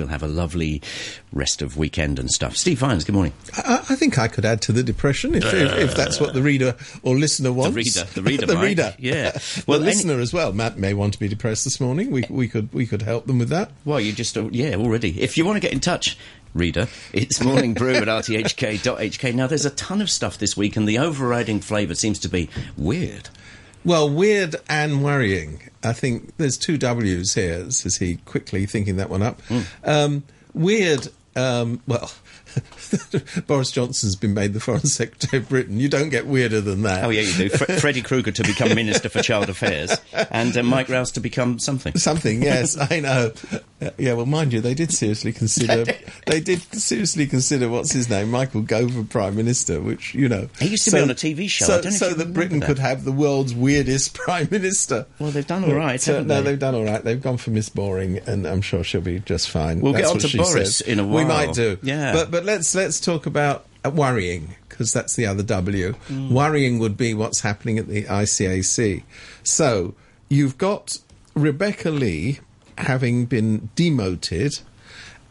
we'll have a lovely rest of weekend and stuff. Steve Vines, good morning. I, I think I could add to the depression if, if, if that's what the reader or listener wants. reader, the reader the might, reader, yeah. Well, Well, the listener as well. Matt may want to be depressed this morning. We we could we could help them with that. Well, you just, uh, yeah, already. If you want to get in touch, reader, it's morning brew at rthk.hk. Now, there's a ton of stuff this week, and the overriding flavour seems to be weird. Well, weird and worrying. I think there's two W's here. Says he quickly thinking that one up. Hmm. Um, weird. Um, well. Boris Johnson's been made the Foreign Secretary of Britain. You don't get weirder than that. Oh, yeah, you do. Fre- Freddie Krueger to become Minister for Child Affairs, and uh, Mike Rowse to become something. Something, yes, I know. Uh, yeah, well, mind you, they did seriously consider. they did seriously consider what's his name, Michael Gove, for prime minister, which you know. He used to be on a TV show. So, I don't know so that Britain that. could have the world's weirdest prime minister. Well, they've done all right, So, haven't no, they? have done all right. They've gone for Miss Boring, and I'm sure she'll be just fine. We'll get on to Boris said. in a while. We might do. Yeah. But but let's let's talk about uh, worrying because that's the other W. Mm. Worrying would be what's happening at the ICAC. So you've got Rebecca Li having been demoted,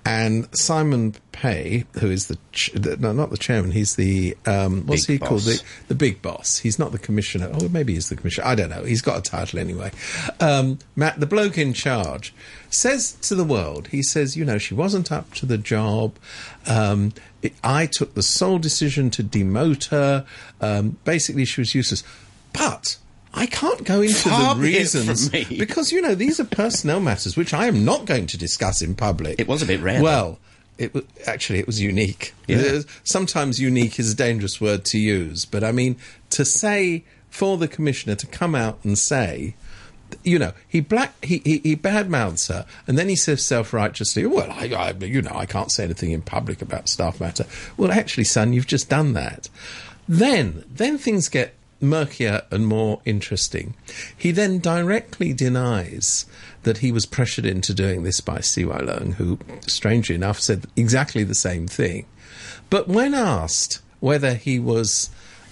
and Simon Peh, who is the, ch- the no, not the chairman, he's the um, what's Big he called the the big boss. He's not the commissioner. Oh, maybe he's the commissioner. I don't know. He's got a title anyway. Um, Matt, the bloke in charge, says to the world, he says, you know, she wasn't up to the job. Um, it, I took the sole decision to demote her. Um, basically, she was useless. But I can't go into Far the reasons because you know these are personnel matters which I am not going to discuss in public. It was a bit rare, Well, it was actually it was unique. Yeah. Sometimes unique is a dangerous word to use, but I mean to say for the commissioner to come out and say. You know, he black he he, he badmouths her, and then he says self-righteously, "Well, I, I, you know, I can't say anything in public about staff matter." Well, actually, son, you've just done that. Then, then things get murkier and more interesting. He then directly denies that he was pressured into doing this by C.Y. Leung, who, strangely enough, said exactly the same thing. But when asked whether he was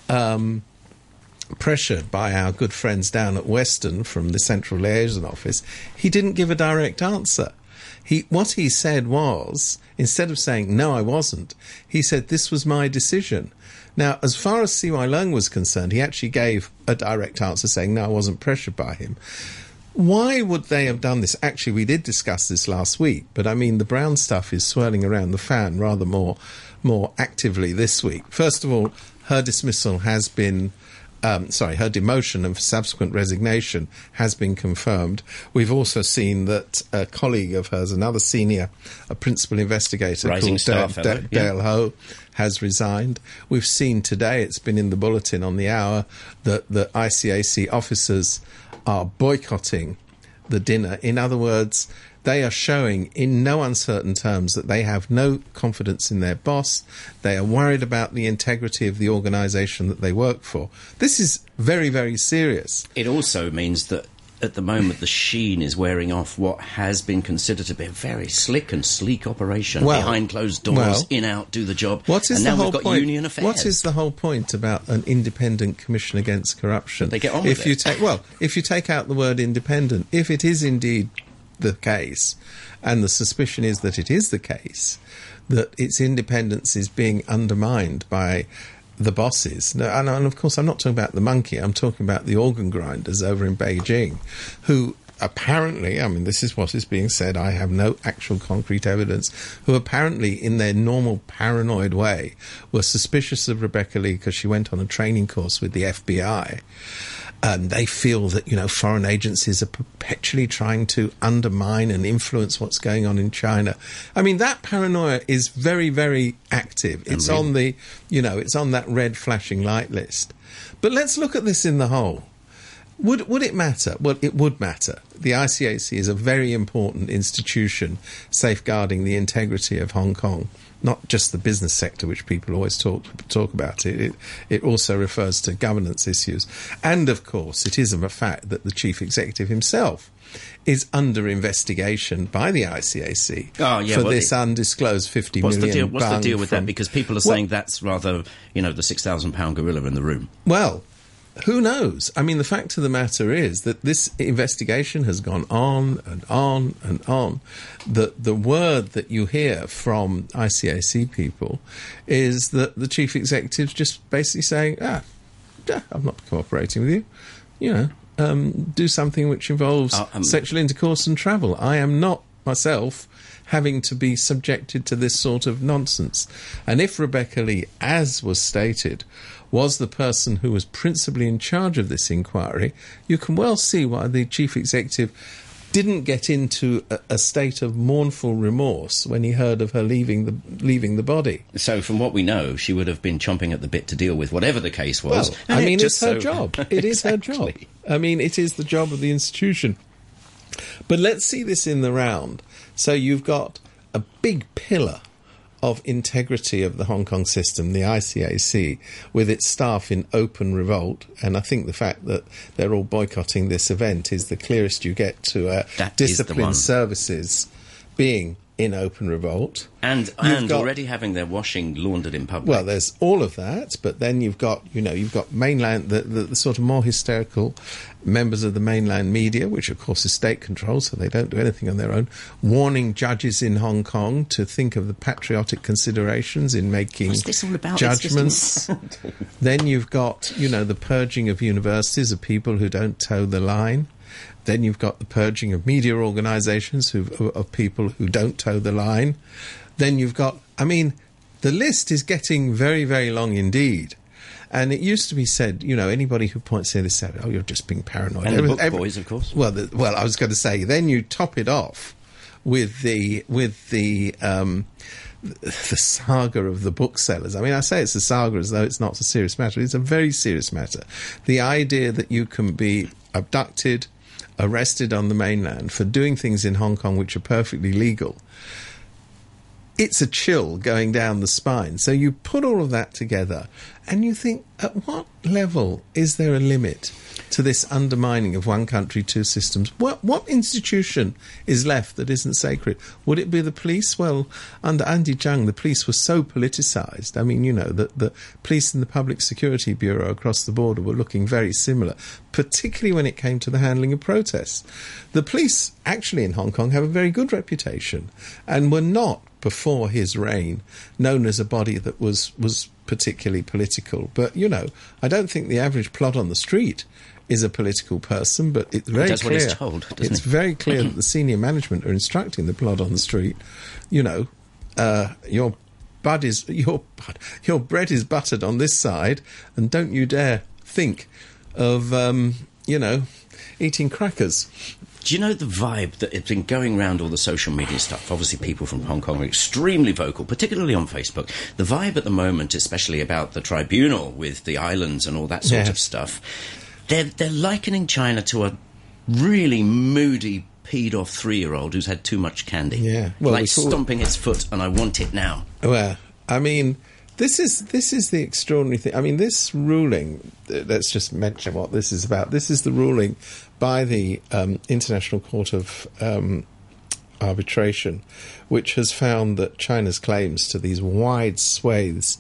um, pressured by our good friends down at Western from the Central Liaison Office, he didn't give a direct answer. He, what he said was, instead of saying, no, I wasn't, he said, this was my decision. Now, as far as C.Y. Leung was concerned, he actually gave a direct answer saying, no, I wasn't pressured by him. Why would they have done this? Actually, we did discuss this last week, but I mean, the brown stuff is swirling around the fan rather more, more actively this week. First of all, her dismissal has been um, sorry, her demotion and subsequent resignation has been confirmed. We've also seen that a colleague of hers, another senior, a principal investigator Rising called Dale, fellow, yeah. Dale Ho, has resigned. We've seen today, it's been in the bulletin on the hour, that the ICAC officers are boycotting the dinner. In other words, they are showing in no uncertain terms that they have no confidence in their boss. They are worried about the integrity of the organisation that they work for. This is very, very serious. It also means that at the moment the sheen is wearing off what has been considered to be a very slick and sleek operation Well, behind closed doors, well, in out, do the job. What is and the whole we've got point? union affairs. What is the whole point about an independent commission against corruption? They get on if you it. take well, if you take out the word independent, if it is indeed the case, and the suspicion is that it is the case, that its independence is being undermined by the bosses. No, and, and of course, I'm not talking about the monkey. I'm talking about the organ grinders over in Beijing, who apparently, I mean, this is what is being said. I have no actual concrete evidence. Who apparently, in their normal paranoid way, were suspicious of Rebecca Li because she went on a training course with the FBI. And they feel that, you know, foreign agencies are perpetually trying to undermine and influence what's going on in China. I mean, that paranoia is very, very active. It's on the, you know, it's on that red flashing light list. But let's look at this in the whole. Would would it matter? Well, it would matter. The ICAC is a very important institution safeguarding the integrity of Hong Kong, not just the business sector, which people always talk talk about. It it, it also refers to governance issues, and of course, it is a fact that the chief executive himself is under investigation by the ICAC Oh, yeah, for well, this it- undisclosed fifty What's million. the deal? What's the deal with that? Because people are Well- saying that's rather, you know, the six thousand pound gorilla in the room. Well, who knows? I mean, the fact of the matter is that this investigation has gone on and on and on. The the word that you hear from ICAC people is that the chief executive's just basically saying, "Ah, I'm not cooperating with you." You know, um, do something which involves Uh, um, sexual intercourse and travel. I am not myself having to be subjected to this sort of nonsense. And if Rebecca Li, as was stated, was the person who was principally in charge of this inquiry, you can well see why the chief executive didn't get into a, a state of mournful remorse when he heard of her leaving the leaving the body. So, from what we know, she would have been chomping at the bit to deal with whatever the case was. Well, I mean, just it's her so- job. It is her job. I mean, it is the job of the institution. But let's see this in the round. So you've got a big pillar of integrity of the Hong Kong system, the ICAC, with its staff in open revolt. And I think the fact that they're all boycotting this event is the clearest you get to uh, That is the discipline services being in open revolt. And, You've and got- already having their washing laundered in public. Well, there's all of that, but then you've got, you know, you've got mainland, the, the, the sort of more hysterical members of the mainland media, which of course is state controlled, so they don't do anything on their own, warning judges in Hong Kong to think of the patriotic considerations in making What's this all about? Judgments. then you've got, you know, the purging of universities of people who don't toe the line. Then you've got the purging of media organisations of people who don't toe the line. Then you've got, I mean, the list is getting very, very long indeed. And it used to be said, you know, anybody who points to this out, oh, you're just being paranoid. And the book every- boys, of course. Well, the, well, I was going to say, then you top it off with the with the um, the saga of the booksellers. I mean, I say it's a saga as though it's not a serious matter. It's a very serious matter. The idea that you can be abducted, arrested on the mainland for doing things in Hong Kong which are perfectly legal. It's a chill going down the spine. So you put all of that together and you think, at what level is there a limit to this undermining of one country, two systems? What, what institution is left that isn't sacred? Would it be the police? Well, under Andy Tsang, the police were so politicised. I mean, you know, the, the police and the Public Security Bureau across the border were looking very similar, particularly when it came to the handling of protests. The police, actually, in Hong Kong, have a very good reputation and were not before his reign known as a body that was was particularly political. But you know, I don't think the average plod on the street is a political person, but it's very what clear. he's told, it's very clear that the senior management are instructing the plod on the street. You know, uh, your bud is your bud, your bread is buttered on this side, and don't you dare think of um, you know eating crackers. Do you know the vibe that has been going around all the social media stuff? Obviously, people from Hong Kong are extremely vocal, particularly on Facebook. The vibe at the moment, especially about the tribunal with the islands and all that sort Yeah. of stuff, they're, they're likening China to a really moody, peed off three year old who's had too much candy. Yeah. Well, like stomping its foot, and I want it now. Well, I mean, this is this is the extraordinary thing. I mean, this ruling. Let's just mention what this is about. This is the ruling by the um, International Court of um, Arbitration, which has found that China's claims to these wide swathes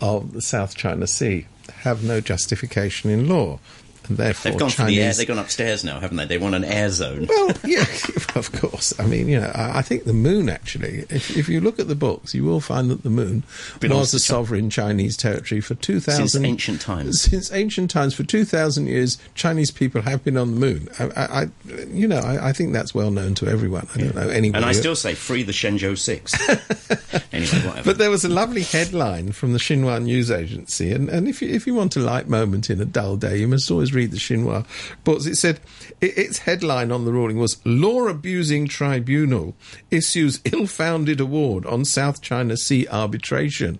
of the South China Sea have no justification in law, and therefore They've gone Chinese. the air. They've gone upstairs now, haven't they? They want an air zone. Well, yeah, of course. I mean, you know, I, I think the moon actually, if, if you look at the books, you will find that the moon Belongs was China. sovereign Chinese territory for 2,000... Since ancient times. Since ancient times. For 2,000 years, Chinese people have been on the moon. I, I, I you know, I, I think that's well known to everyone. I don't know anybody... And I still say free the Shenzhou 6. anyway, whatever. But there was a lovely headline from the Xinhua news agency, and, and if you if you want a light moment in a dull day, you must always read the Xinhua but It said it, its headline on the ruling was "Law Abusing Tribunal issues ill-founded award on South China Sea arbitration."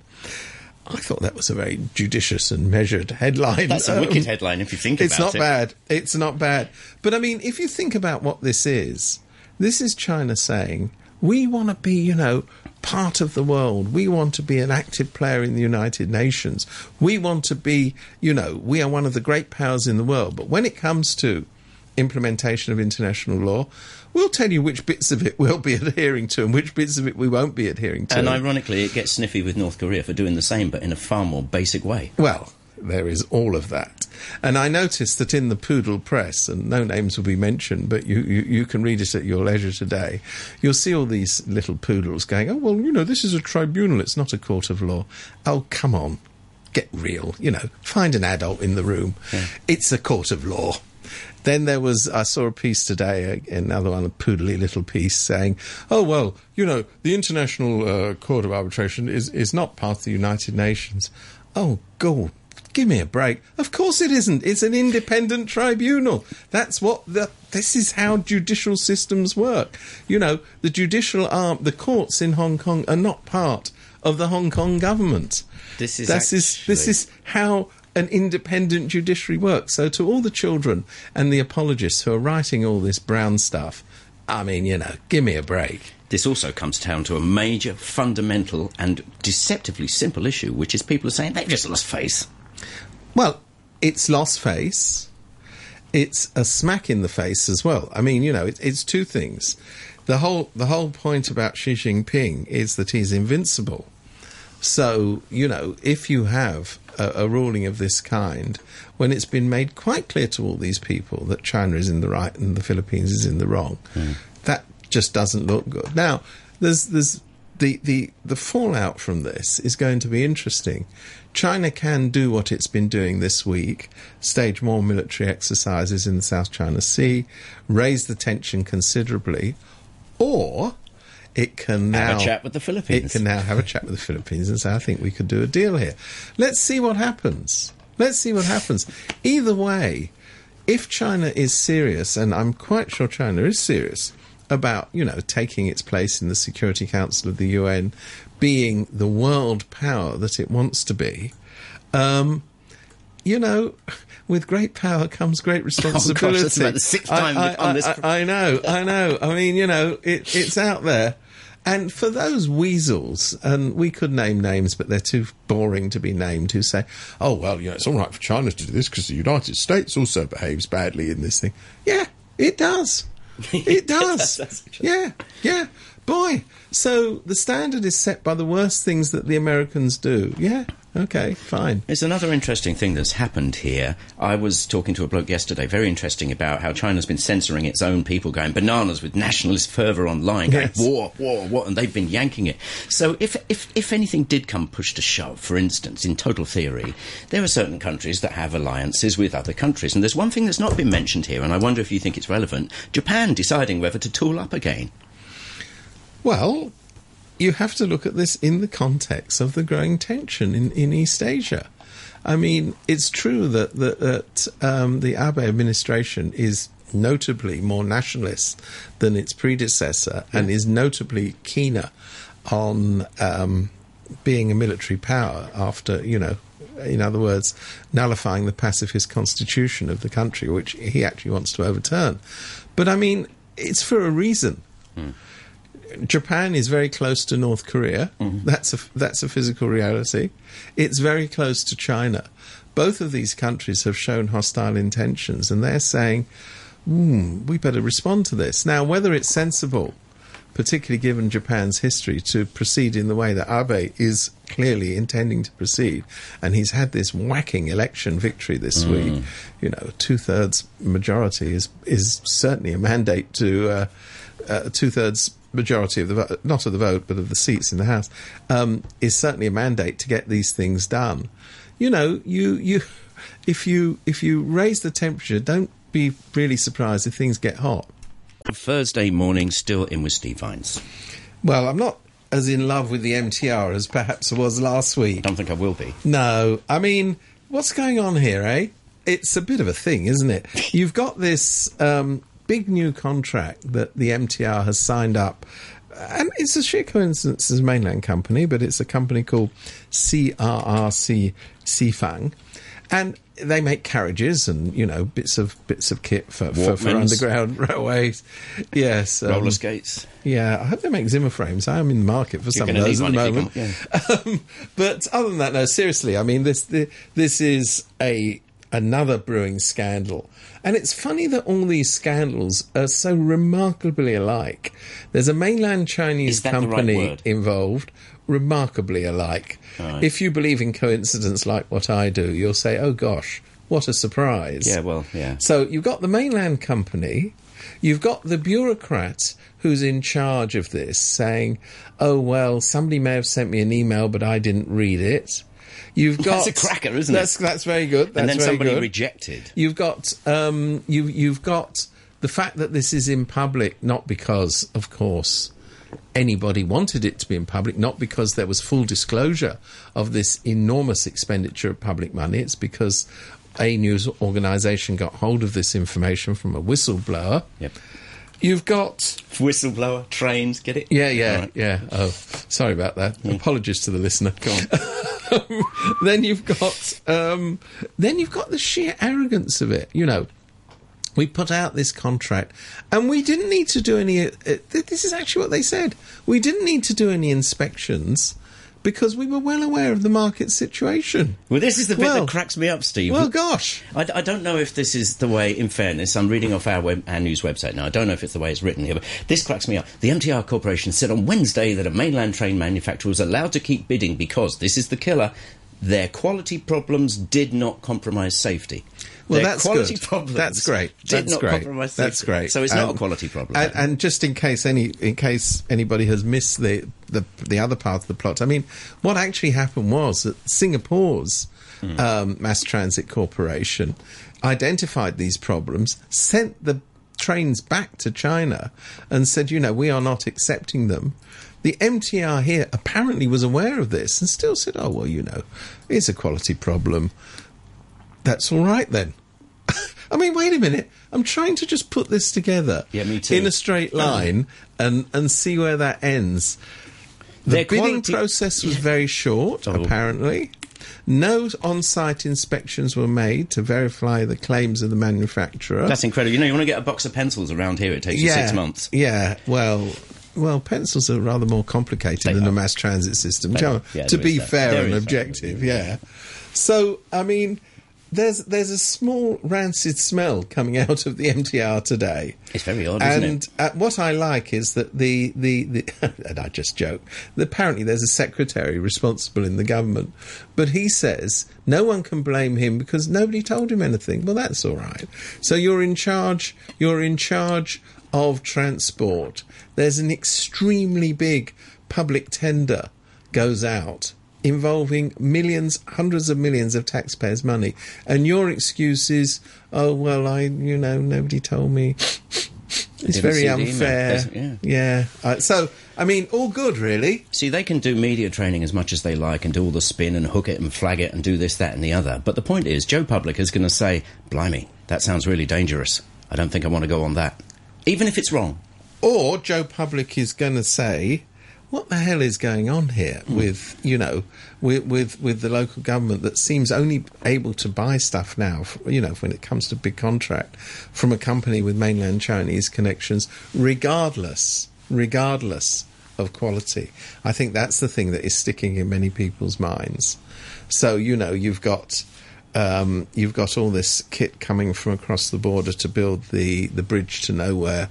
I thought that was a very judicious and measured headline. That's a Um, wicked headline if you think about it. it's not bad. It's not bad. But I mean, if you think about what this is, this is China saying, we want to be, you know, part of the world. We want to be an active player in the United Nations. We want to be, you know, we are one of the great powers in the world. But when it comes to implementation of international law, we'll tell you which bits of it we'll be adhering to and which bits of it we won't be adhering to. And ironically, it gets sniffy with North Korea for doing the same, but in a far more basic way. Well, there is all of that. And I noticed that in the Poodle Press, and no names will be mentioned, but you, you, you can read it at your leisure today, you'll see all these little poodles going, oh, well, you know, this is a tribunal, it's not a court of law. Oh, come on, get real, you know, find an adult in the room. Yeah. It's a court of law. Then there was, I saw a piece today, another one, a poodly little piece saying, oh, well, you know, the International uh, Court of Arbitration is, is not part of the United Nations. Oh, God, give me a break. Of course it isn't. It's an independent tribunal. That's what the, this is how judicial systems work. You know, the judicial arm, the courts in Hong Kong are not part of the Hong Kong government. This is actually... is this is how an independent judiciary works. So, to all the children and the apologists who are writing all this brown stuff, I mean, you know, give me a break. This also comes down to a major, fundamental, and deceptively simple issue, which is people are saying they've just lost face. Well, it's lost face. It's a smack in the face as well. I mean, you know, it, it's two things. The whole the whole point about Xi Jinping is that he's invincible. So, you know, if you have a, a, ruling of this kind, when it's been made quite clear to all these people that China is in the right and the Philippines is in the wrong, mm. that just doesn't look good. Now, there's there's the, the the fallout from this is going to be interesting. China can do what it's been doing this week, stage more military exercises in the South China Sea, raise the tension considerably, or it can now have a chat with the Philippines. It can now have a chat with the Philippines and say, I think we could do a deal here. Let's see what happens. Let's see what happens. Either way, if China is serious, and I'm quite sure China is serious about, you know, taking its place in the Security Council of the UN, being the world power that it wants to be, um, you know, with great power comes great responsibility. Oh gosh, that's about the sixth time I, I, on this. I, I, know, I know. I mean, you know, it, it's out there. And for those weasels, and we could name names, but they're too boring to be named, who say, oh, well, you know, it's all right for China to do this because the United States also behaves badly in this thing. Yeah, it does. It does. yeah, yeah. Boy, so the standard is set by the worst things that the Americans do. Yeah, Okay, fine. There's another interesting thing that's happened here. I was talking to a bloke yesterday, very interesting, about how China's been censoring its own people, going bananas with nationalist fervour online, going war, war, war, and they've been yanking it. So if, if, if anything did come push to shove, for instance, in total theory, there are certain countries that have alliances with other countries. And there's one thing that's not been mentioned here, and I wonder if you think it's relevant Japan deciding whether to tool up again. Well, you have to look at this in the context of the growing tension in, in East Asia. I mean, it's true that, that, that um, the Abe administration is notably more nationalist than its predecessor yeah. and is notably keener on um, being a military power after, you know, in other words, nullifying the pacifist constitution of the country, which he actually wants to overturn. But I mean, it's for a reason. Hmm. Japan is very close to North Korea. Mm-hmm. That's a that's a physical reality. It's very close to China. Both of these countries have shown hostile intentions, and they're saying, mm, "We better respond to this." Now, whether it's sensible, particularly given Japan's history, to proceed in the way that Abe is clearly intending to proceed, and he's had this whacking election victory this mm. week. You know, two thirds majority is is certainly a mandate to. Uh, uh, two thirds majority of the vote, not of the vote, but of the seats in the House, um, is certainly a mandate to get these things done. You know, you you if you if you raise the temperature, don't be really surprised if things get hot. Thursday morning, still in with Steve Vines. Well, I'm not as in love with the MTR as perhaps I was last week. I don't think I will be. No, I mean, what's going on here, eh? It's a bit of a thing, isn't it? You've got this um, big new contract that the MTR has signed up. And it's a sheer coincidence as a mainland company, but it's a company called CRRC Sifang. And they make carriages and you know bits of bits of kit for, for, for underground railways. Yes, um, roller skates. Yeah, I hope they make Zimmer frames. I am in the market for You're some of those at the moment. yeah. um, but other than that, no, seriously, I mean this the, this is a another brewing scandal. And it's funny that all these scandals are so remarkably alike. There's a mainland Chinese the right company involved, remarkably alike. Right. If you believe in coincidence like what I do, you'll say, oh gosh, what a surprise. Yeah, well, yeah. So you've got the mainland company, you've got the bureaucrat who's in charge of this saying, oh, well, somebody may have sent me an email, but I didn't read it. You've got That's a cracker, isn't it? that's, That's very good. That's and then somebody good. rejected. You've got um, you you've got the fact that this is in public, not because, of course, anybody wanted it to be in public, not because there was full disclosure of this enormous expenditure of public money. It's because a news organisation got hold of this information from a whistleblower. Yep. You've got Whistleblower, trains, get it? yeah, yeah, right. yeah. Oh, sorry about that. Apologies to the listener. Go on. then you've got um, then you've got the sheer arrogance of it. You know, we put out this contract, and we didn't need to do any. Uh, th- this is actually what they said. We didn't need to do any inspections because we were well aware of the market situation. Well, this is the bit Well- that cracks me up, Steve. Well, gosh, I, I don't know if this is the way, in fairness, I'm reading off our, web, our news website now. I don't know if it's the way it's written here, but this cracks me up. The MTR Corporation said on Wednesday that a mainland train manufacturer was allowed to keep bidding because, this is the killer, their quality problems did not compromise safety. Well, Their that's quality good. problems That's great. Did That's not great. compromise safety. That's great. So it's not Um, a quality problem. And, and just in case any, in case anybody has missed the, the the other part of the plot, I mean, what actually happened was that Singapore's um, Mass Transit Corporation identified these problems, sent the trains back to China, and said, you know, we are not accepting them. The MTR here apparently was aware of this and still said, oh well, you know, it's a quality problem. That's all right then. I mean, wait a minute. I'm trying to just put this together Yeah, me too. in a straight line and, and see where that ends. The Their bidding quality- process was very short, Oh. apparently. No on site inspections were made to verify the claims of the manufacturer. That's incredible. You know, you want to get a box of pencils around here, it takes you six months. Yeah, well, well, pencils are rather more complicated They than are. a mass transit system. They Come are. on, Yeah, to be that. fair There and that. objective, yeah. So, I mean, there's there's a small rancid smell coming out of the MTR today. It's very odd, isn't and it? uh, what I like is that the the, the and I just joke. that Apparently, there's a secretary responsible in the government, but he says no one can blame him because nobody told him anything. Well, that's all right. So you're in charge. You're in charge of transport. There's an extremely big public tender goes out involving millions, hundreds of millions of taxpayers' money, and your excuse is, oh well, I, you know, nobody told me. It's very the email. unfair. There's- Yeah. Uh, so, I mean, all good, really. See, they can do media training as much as they like and do all the spin and hook it and flag it and do this, that, and the other. But the point is, Joe Public is going to say, Blimey, that sounds really dangerous. I don't think I want to go on that. Even if it's wrong. Or Joe Public is going to say, "What the hell is going on here with you know with with with the local government that seems only able to buy stuff now, f- you know, when it comes to big contract from a company with mainland Chinese connections, regardless, regardless of quality." I think that's the thing that is sticking in many people's minds. So you know, you've got. Um, you've got all this kit coming from across the border to build the, the bridge to nowhere,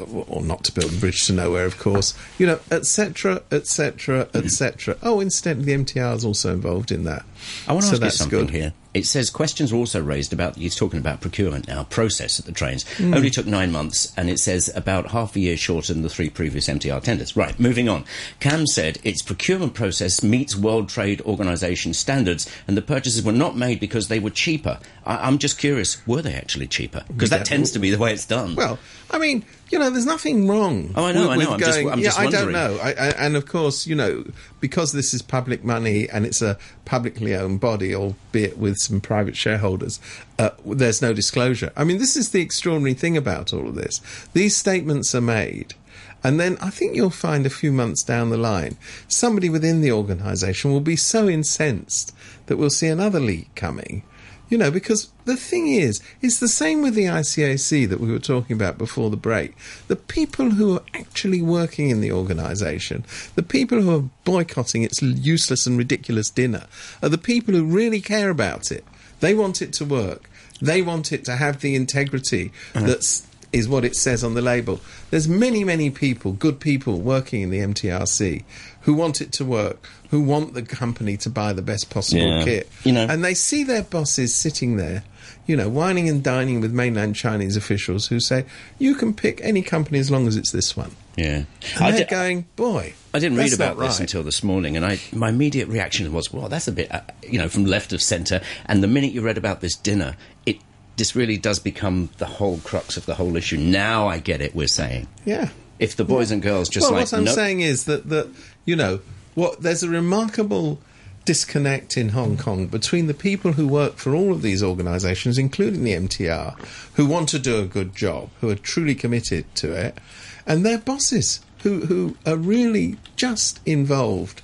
Uh, or not to build a bridge to nowhere, of course. You know, etc., etc., etc. Oh, incidentally, the MTR is also involved in that. I want to so ask you that's something good. here. It says questions were also raised about, he's talking about procurement now, process at the trains. Hmm. Only took nine months, and it says about half a year shorter than the three previous MTR tenders. Right, moving on. Cam said its procurement process meets World Trade Organization standards, and the purchases were not made because they were cheaper. I- I'm just curious, were they actually cheaper? Because that tends to be the way it's done. Well, I mean, you know, there's nothing wrong. Oh, I know, with, I know. I'm just- I'm yeah, just I don't know. I, I, and of course, you know, because this is public money and it's a publicly owned body, albeit with some private shareholders, uh, there's no disclosure. I mean, this is the extraordinary thing about all of this. These statements are made. And then I think you'll find a few months down the line, somebody within the organisation will be so incensed that we'll see another leak coming. You know, because the thing is, it's the same with the ICAC that we were talking about before the break. The people who are actually working in the organisation, the people who are boycotting its useless and ridiculous dinner, are the people who really care about it. They want it to work. They want it to have the integrity Uh-huh. that's is what it says on the label. There's many, many people, good people working in the MTRC who want it to work, who want the company to buy the best possible Yeah. kit. You know- and they see their bosses sitting there, you know, wining and dining with mainland Chinese officials who say, you can pick any company as long as it's this one. Yeah. And I they're di- going, boy. I didn't read about this right." until this morning, and I my immediate reaction was, "Well, that's a bit, uh, you know, from left of centre." And the minute you read about this dinner, it this really does become the whole crux of the whole issue. Now I get it. We're saying Yeah. If the boys and girls just well, like what I'm nope, saying is that that you know what there's a remarkable disconnect in Hong Kong between the people who work for all of these organisations, including the MTR, who want to do a good job, who are truly committed to it, and their bosses who who are really just involved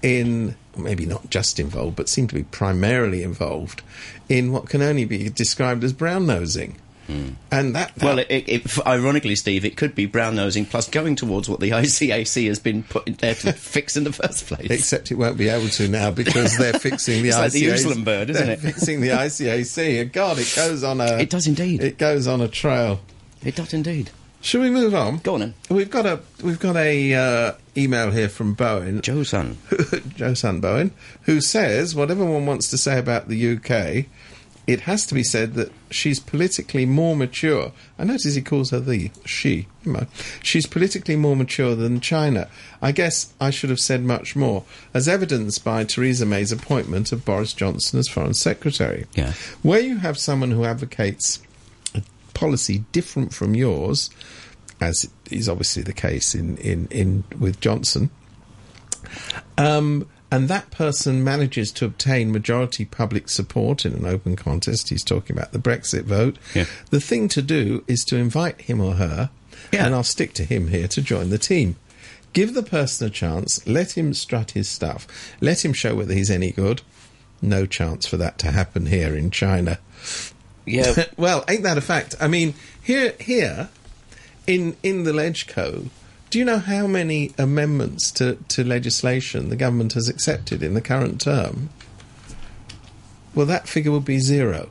in maybe not just involved, but seem to be primarily involved in what can only be described as brown nosing. And that, that Well, it, it, ironically, Steve, it could be brown nosing plus going towards what the ICAC has been put in there to fix in the first place. Except it won't be able to now because they're fixing the It's like the ICAC bird, isn't they're it? Fixing the ICAC. And God, it goes on a. It does indeed. It goes on a trail. It does indeed. Shall we move on? Go on then. We've got a we've got a uh, email here from Bowen, Joe Sun. Joe Sun Bowen, who says whatever one wants to say about the UK, it has to be said that she's politically more mature. I notice he calls her the she. She's politically more mature than China. I guess I should have said much more, as evidenced by Theresa May's appointment of Boris Johnson as Foreign Secretary. Yeah. Where you have someone who advocates a policy different from yours, as is obviously the case in, in, in with Johnson, um, and that person manages to obtain majority public support in an open contest. He's talking about the Brexit vote. Yeah. The thing to do is to invite him or her, Yeah. and I'll stick to him here to join the team. Give the person a chance. Let him strut his stuff. Let him show whether he's any good. No chance for that to happen here in China. Yeah. well, ain't that a fact? I mean, here, here, in in the Legco, do you know how many amendments to, to legislation the government has accepted in the current term? Well, that figure would be zero.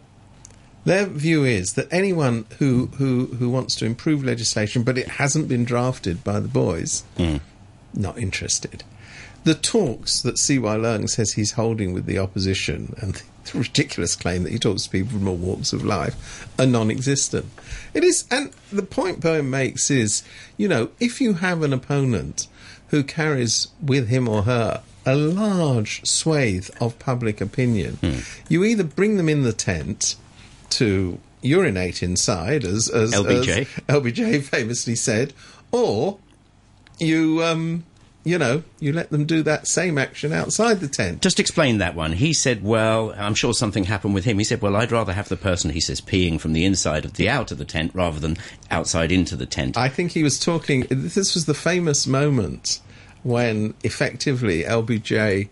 Their view is that anyone who, who, who wants to improve legislation, but it hasn't been drafted by the boys, hmm. not interested. The talks that C.Y. Leung says he's holding with the opposition and the ridiculous claim that he talks to people from all walks of life are non existent. It is, and the point Bowen makes is, you know, if you have an opponent who carries with him or her a large swathe of public opinion, you either bring them in the tent to urinate inside, as, as LBJ. as LBJ famously said, or you um, you know you let them do that same action outside the tent. Just explain that one. He said, well, I'm sure something happened with him. He said, well, I'd rather have the person, he says, peeing from the inside of the out of the tent rather than outside into the tent. I think he was talking. This was the famous moment when effectively LBJ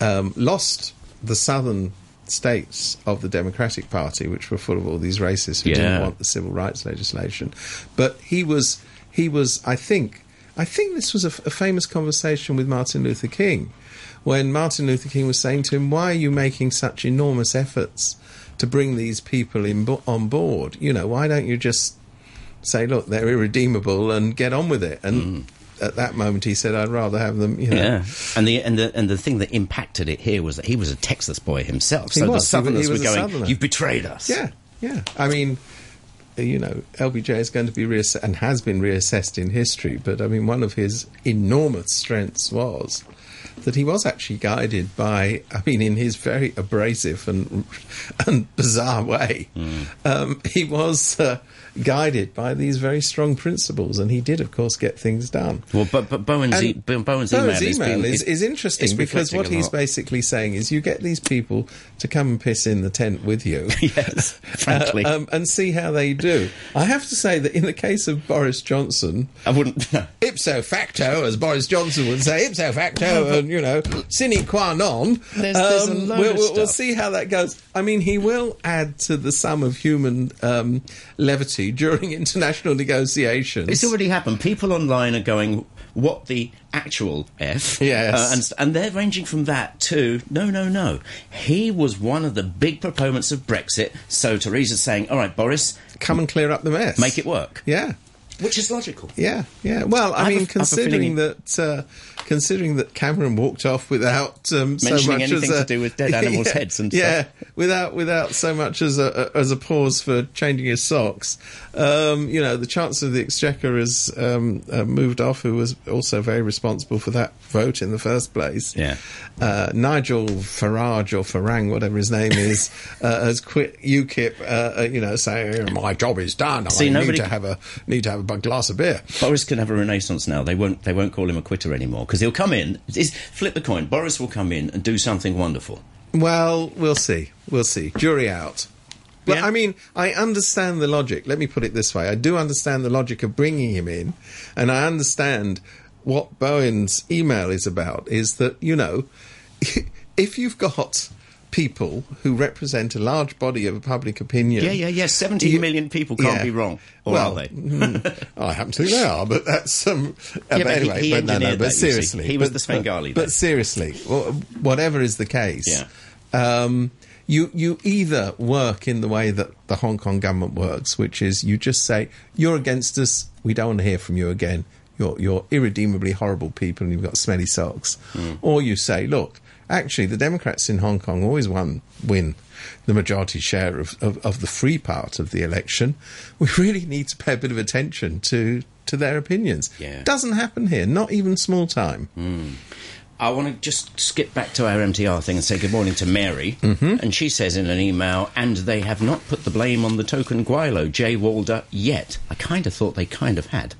um, lost the southern states of the Democratic Party, which were full of all these racists who Yeah. didn't want the civil rights legislation. But he was, he was, I think, I think this was a, f- a famous conversation with Martin Luther King, when Martin Luther King was saying to him, "Why are you making such enormous efforts to bring these people in on board? You know, why don't you just say, look, they're irredeemable and get on with it?" And mm. at that moment, he said, "I'd rather have them." You know, yeah, and the and the and the thing that impacted it here was that he was a Texas boy himself. He so was. the He wa- he Southerners was were going, "You've betrayed us." Yeah, yeah. I mean, you know, LBJ is going to be reassessed and has been reassessed in history. But I mean, one of his enormous strengths was that he was actually guided by. I mean, in his very abrasive and and bizarre way, um, he was. Uh, Guided by these very strong principles, and he did, of course, get things done. Well, but, but Bowen's, e- Bowen's, Bowen's email, email been- is, it- is interesting it's because what he's lot. basically saying is you get these people to come and piss in the tent with you. yes, frankly, Uh, um, and see how they do. I have to say that in the case of Boris Johnson, I wouldn't. No. ipso facto, as Boris Johnson would say, ipso facto, and, you know, sine qua non. There's- there's a load we'll, of we'll, we'll see how that goes. I mean, he will add to the sum of human um, levity during international negotiations. It's already happened. People online are going, "What the actual f?" Yes. uh, and and they're ranging from that to no, no, no. He was one of the big proponents of Brexit. So Theresa's saying, "All right, Boris, Come and clear up the mess. make it work," Yeah. which is logical. Yeah, yeah. Well, I, I mean, a considering that, uh, considering that Cameron walked off without um, so Mentioning much anything as a, to do with dead animals' yeah, heads and yeah, stuff. without without so much as a, as a pause for changing his socks. Um, you know, the Chancellor of the Exchequer has um, uh, moved off, who was also very responsible for that vote in the first place. Yeah. Uh, Nigel Farage or Farang, whatever his name is, uh, has quit UKIP. Uh, uh, you know, saying my job is done. See, I nobody- need to have a need to have a glass of beer. Boris can have a renaissance now. They won't. They won't call him a quitter anymore because he'll come in. It's, flip the coin. Boris will come in and do something wonderful. Well, we'll see. We'll see. Jury out. But Yeah. I mean, I understand the logic. Let me put it this way: I do understand the logic of bringing him in, and I understand what Bowen's email is about. Is that you know, if you've got people who represent a large body of public opinion, Yeah, yeah, yeah. Seventeen You- million people can't yeah. be wrong, or well, are they? mm, I happen to think they are, but that's um. Yeah, but but he- anyway, he but no, no. But that, seriously, He was but- the Svengali But, but seriously, whatever is the case, um, you you either work in the way that the Hong Kong government works, which is you just say you're against us, we don't want to hear from you again. You're you're irredeemably horrible people, and you've got smelly socks. Hmm. Or you say, look, actually, the Democrats in Hong Kong always won win the majority share of, of, of the free part of the election. We really need to pay a bit of attention to to their opinions. Yeah. Doesn't happen here, not even small time. I want to just skip back to our MTR thing and say good morning to Mary. Mm-hmm. And she says in an email, and they have not put the blame on the token gweilo, Jay Walder, yet. I kind of thought they kind of had.